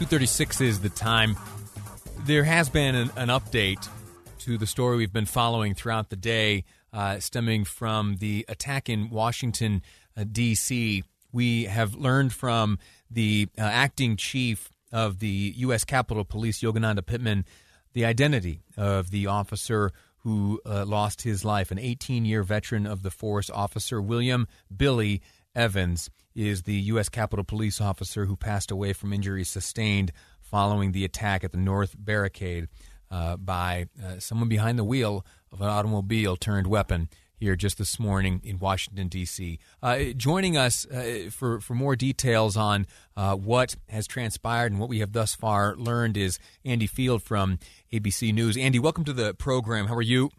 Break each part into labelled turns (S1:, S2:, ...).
S1: 236 is the time. There has been an, an update to the story we've been following throughout the day, uh, stemming from the attack in Washington, uh, D.C. We have learned from the uh, acting chief of the U.S. Capitol Police, Yogananda Pittman, the identity of the officer who uh, lost his life, an 18 year veteran of the force, Officer William Billy Evans is the U.S. Capitol Police officer who passed away from injuries sustained following the attack at the North Barricade uh, by uh, someone behind the wheel of an automobile turned weapon here just this morning in Washington, D.C. Uh, joining us uh, for, for more details on uh, what has transpired and what we have thus far learned is Andy Field from ABC News. Andy, welcome to the program. How are you?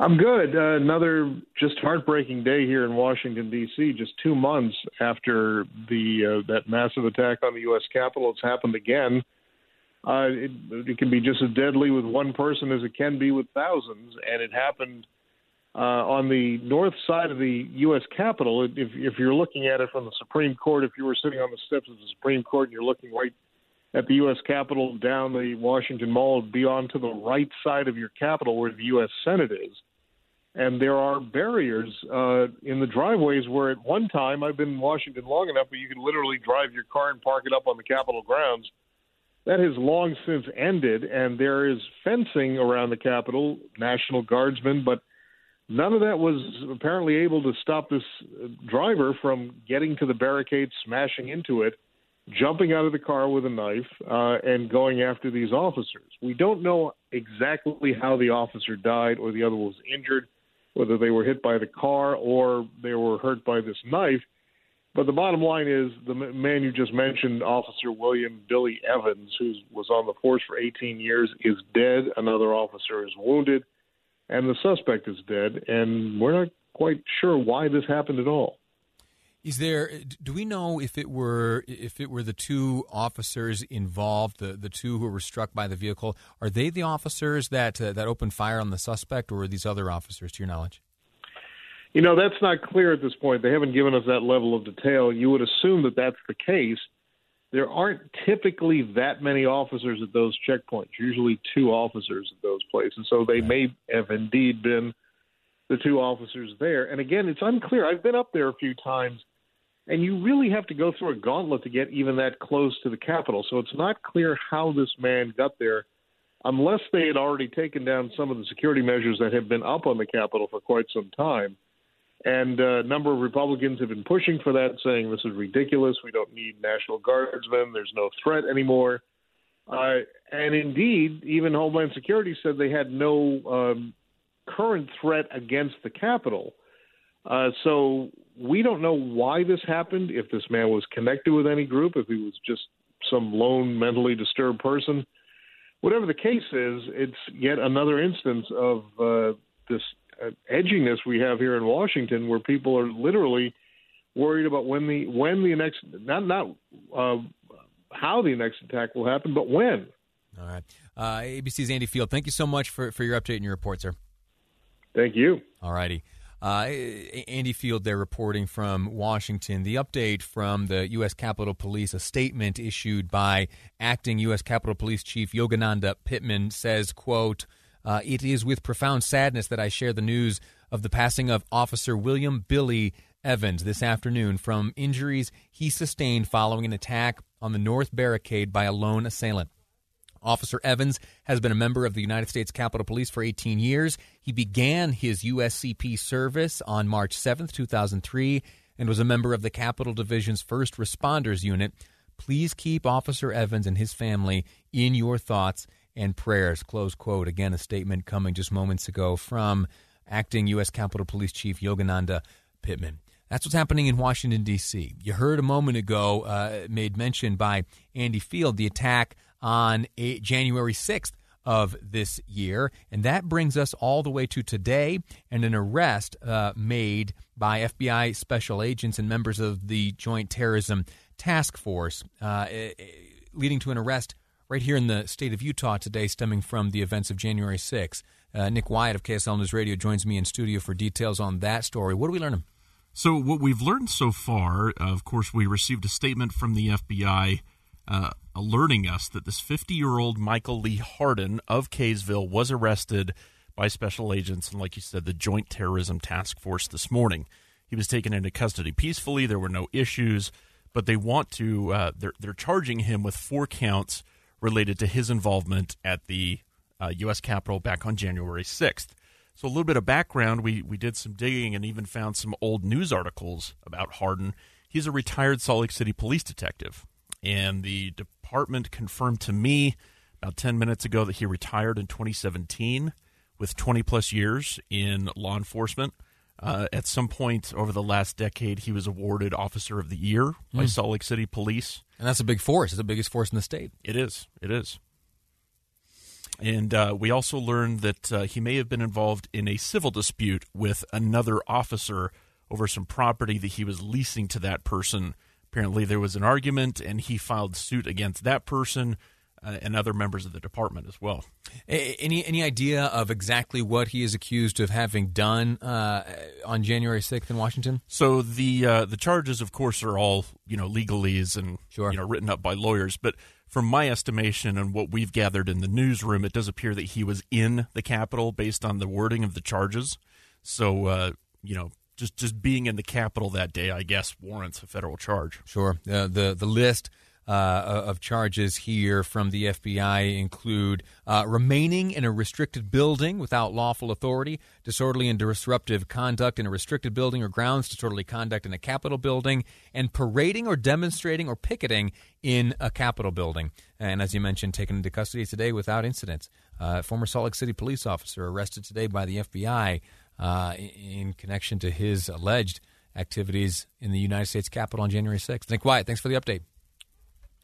S2: I'm good. Uh, another just heartbreaking day here in Washington D.C. Just two months after the uh, that massive attack on the U.S. Capitol, it's happened again. Uh, it, it can be just as deadly with one person as it can be with thousands, and it happened uh, on the north side of the U.S. Capitol. If, if you're looking at it from the Supreme Court, if you were sitting on the steps of the Supreme Court and you're looking right at the U.S. Capitol down the Washington Mall, be on to the right side of your Capitol where the U.S. Senate is and there are barriers uh, in the driveways where at one time I've been in Washington long enough that you could literally drive your car and park it up on the Capitol grounds. That has long since ended, and there is fencing around the Capitol, National Guardsmen, but none of that was apparently able to stop this uh, driver from getting to the barricade, smashing into it, jumping out of the car with a knife, uh, and going after these officers. We don't know exactly how the officer died or the other was injured whether they were hit by the car or they were hurt by this knife. But the bottom line is the man you just mentioned, Officer William Billy Evans, who was on the force for 18 years, is dead. Another officer is wounded, and the suspect is dead. And we're not quite sure why this happened at all.
S1: Is there? Do we know if it were if it were the two officers involved, the, the two who were struck by the vehicle? Are they the officers that uh, that opened fire on the suspect, or are these other officers, to your knowledge?
S2: You know, that's not clear at this point. They haven't given us that level of detail. You would assume that that's the case. There aren't typically that many officers at those checkpoints. Usually, two officers at those places, so they may have indeed been the two officers there. And again, it's unclear. I've been up there a few times and you really have to go through a gauntlet to get even that close to the Capitol. So it's not clear how this man got there unless they had already taken down some of the security measures that have been up on the Capitol for quite some time. And uh, a number of Republicans have been pushing for that, saying this is ridiculous. We don't need National Guardsmen. There's no threat anymore. Uh, and indeed, even Homeland Security said they had no um, current threat against the Capitol. Uh, so we don't know why this happened, if this man was connected with any group, if he was just some lone mentally disturbed person. Whatever the case is, it's yet another instance of uh, this uh, edginess we have here in Washington, where people are literally worried about when the when the next not not uh, how the next attack will happen, but when.
S1: All right, uh, ABC's Andy Field. Thank you so much for for your update and your report, sir.
S2: Thank you.
S1: All righty. Uh, Andy Field there reporting from Washington. The update from the U.S. Capitol Police, a statement issued by acting U.S. Capitol Police Chief Yogananda Pittman says, quote, uh, it is with profound sadness that I share the news of the passing of Officer William Billy Evans this afternoon from injuries he sustained following an attack on the north barricade by a lone assailant. Officer Evans has been a member of the United States Capitol Police for 18 years. He began his USCP service on March 7, 2003, and was a member of the Capitol Division's First Responders Unit. Please keep Officer Evans and his family in your thoughts and prayers. Close quote. Again, a statement coming just moments ago from acting U.S. Capitol Police Chief Yogananda Pittman. That's what's happening in Washington, D.C. You heard a moment ago, uh, made mention by Andy Field, the attack on a, January 6th of this year. And that brings us all the way to today and an arrest uh, made by FBI special agents and members of the Joint Terrorism Task Force, uh, eh, eh, leading to an arrest right here in the state of Utah today, stemming from the events of January 6th. Uh, Nick Wyatt of KSL News Radio joins me in studio for details on that story. What are we learning?
S3: So, what we've learned so far, uh, of course, we received a statement from the FBI uh, alerting us that this 50 year old Michael Lee Hardin of Kaysville was arrested by special agents and, like you said, the Joint Terrorism Task Force this morning. He was taken into custody peacefully. There were no issues, but they want to, uh, they're, they're charging him with four counts related to his involvement at the uh, U.S. Capitol back on January 6th. So, a little bit of background we, we did some digging and even found some old news articles about Hardin. He's a retired Salt Lake City police detective, and the department confirmed to me about 10 minutes ago that he retired in 2017 with 20 plus years in law enforcement. Uh, at some point over the last decade, he was awarded Officer of the Year by mm. Salt Lake City Police.
S1: And that's a big force. It's the biggest force in the state.
S3: It is. It is. And uh, we also learned that uh, he may have been involved in a civil dispute with another officer over some property that he was leasing to that person. Apparently, there was an argument, and he filed suit against that person uh, and other members of the department as well.
S1: Any any idea of exactly what he is accused of having done uh, on January sixth in Washington?
S3: So the uh, the charges, of course, are all you know legalese and sure. you know written up by lawyers, but from my estimation and what we've gathered in the newsroom, it does appear that he was in the Capitol based on the wording of the charges. So, uh, you know, just just being in the Capitol that day, I guess, warrants a federal charge.
S1: Sure. Uh, the the list uh, of charges here from the FBI include uh, remaining in a restricted building without lawful authority, disorderly and disruptive conduct in a restricted building or grounds, disorderly conduct in a Capitol building, and parading or demonstrating or picketing in a Capitol building. And as you mentioned, taken into custody today without incident. Uh, former Salt Lake City police officer arrested today by the FBI uh, in connection to his alleged activities in the United States Capitol on January 6th. Nick Wyatt, thanks for the update.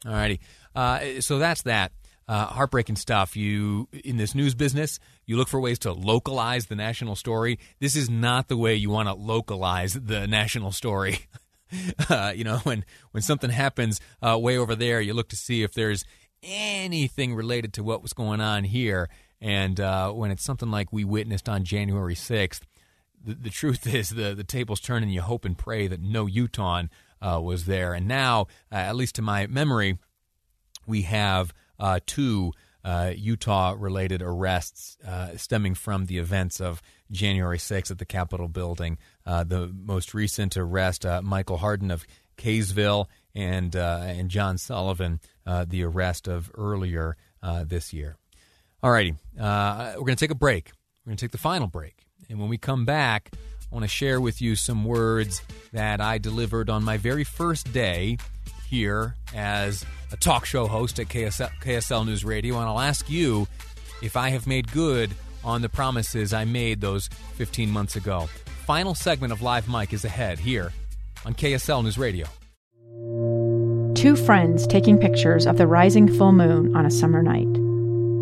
S1: All righty. Uh, so that's that. Uh, heartbreaking stuff. You in this news business, you look for ways to localize the national story. This is not the way you want to localize the national story. uh, you know, when when something happens uh, way over there, you look to see if there's anything related to what was going on here. And uh, when it's something like we witnessed on January sixth, the, the truth is the the tables turn, and you hope and pray that no Utah uh, was there. And now, uh, at least to my memory, we have uh, two uh, Utah related arrests uh, stemming from the events of January 6th at the Capitol building. The most recent arrest, Michael Hardin of Kaysville, and, and John Sullivan, the arrest of earlier this year. All righty, uh, we're going to take a break. We're going to take the final break. And when we come back, I want to share with you some words that I delivered on my very first day here as a talk show host at KSL, KSL News Radio, and I'll ask you if I have made good on the promises I made those 15 months ago. Final segment of Live Mike is ahead here on KSL News Radio.
S4: Two friends taking pictures of the rising full moon on a summer night.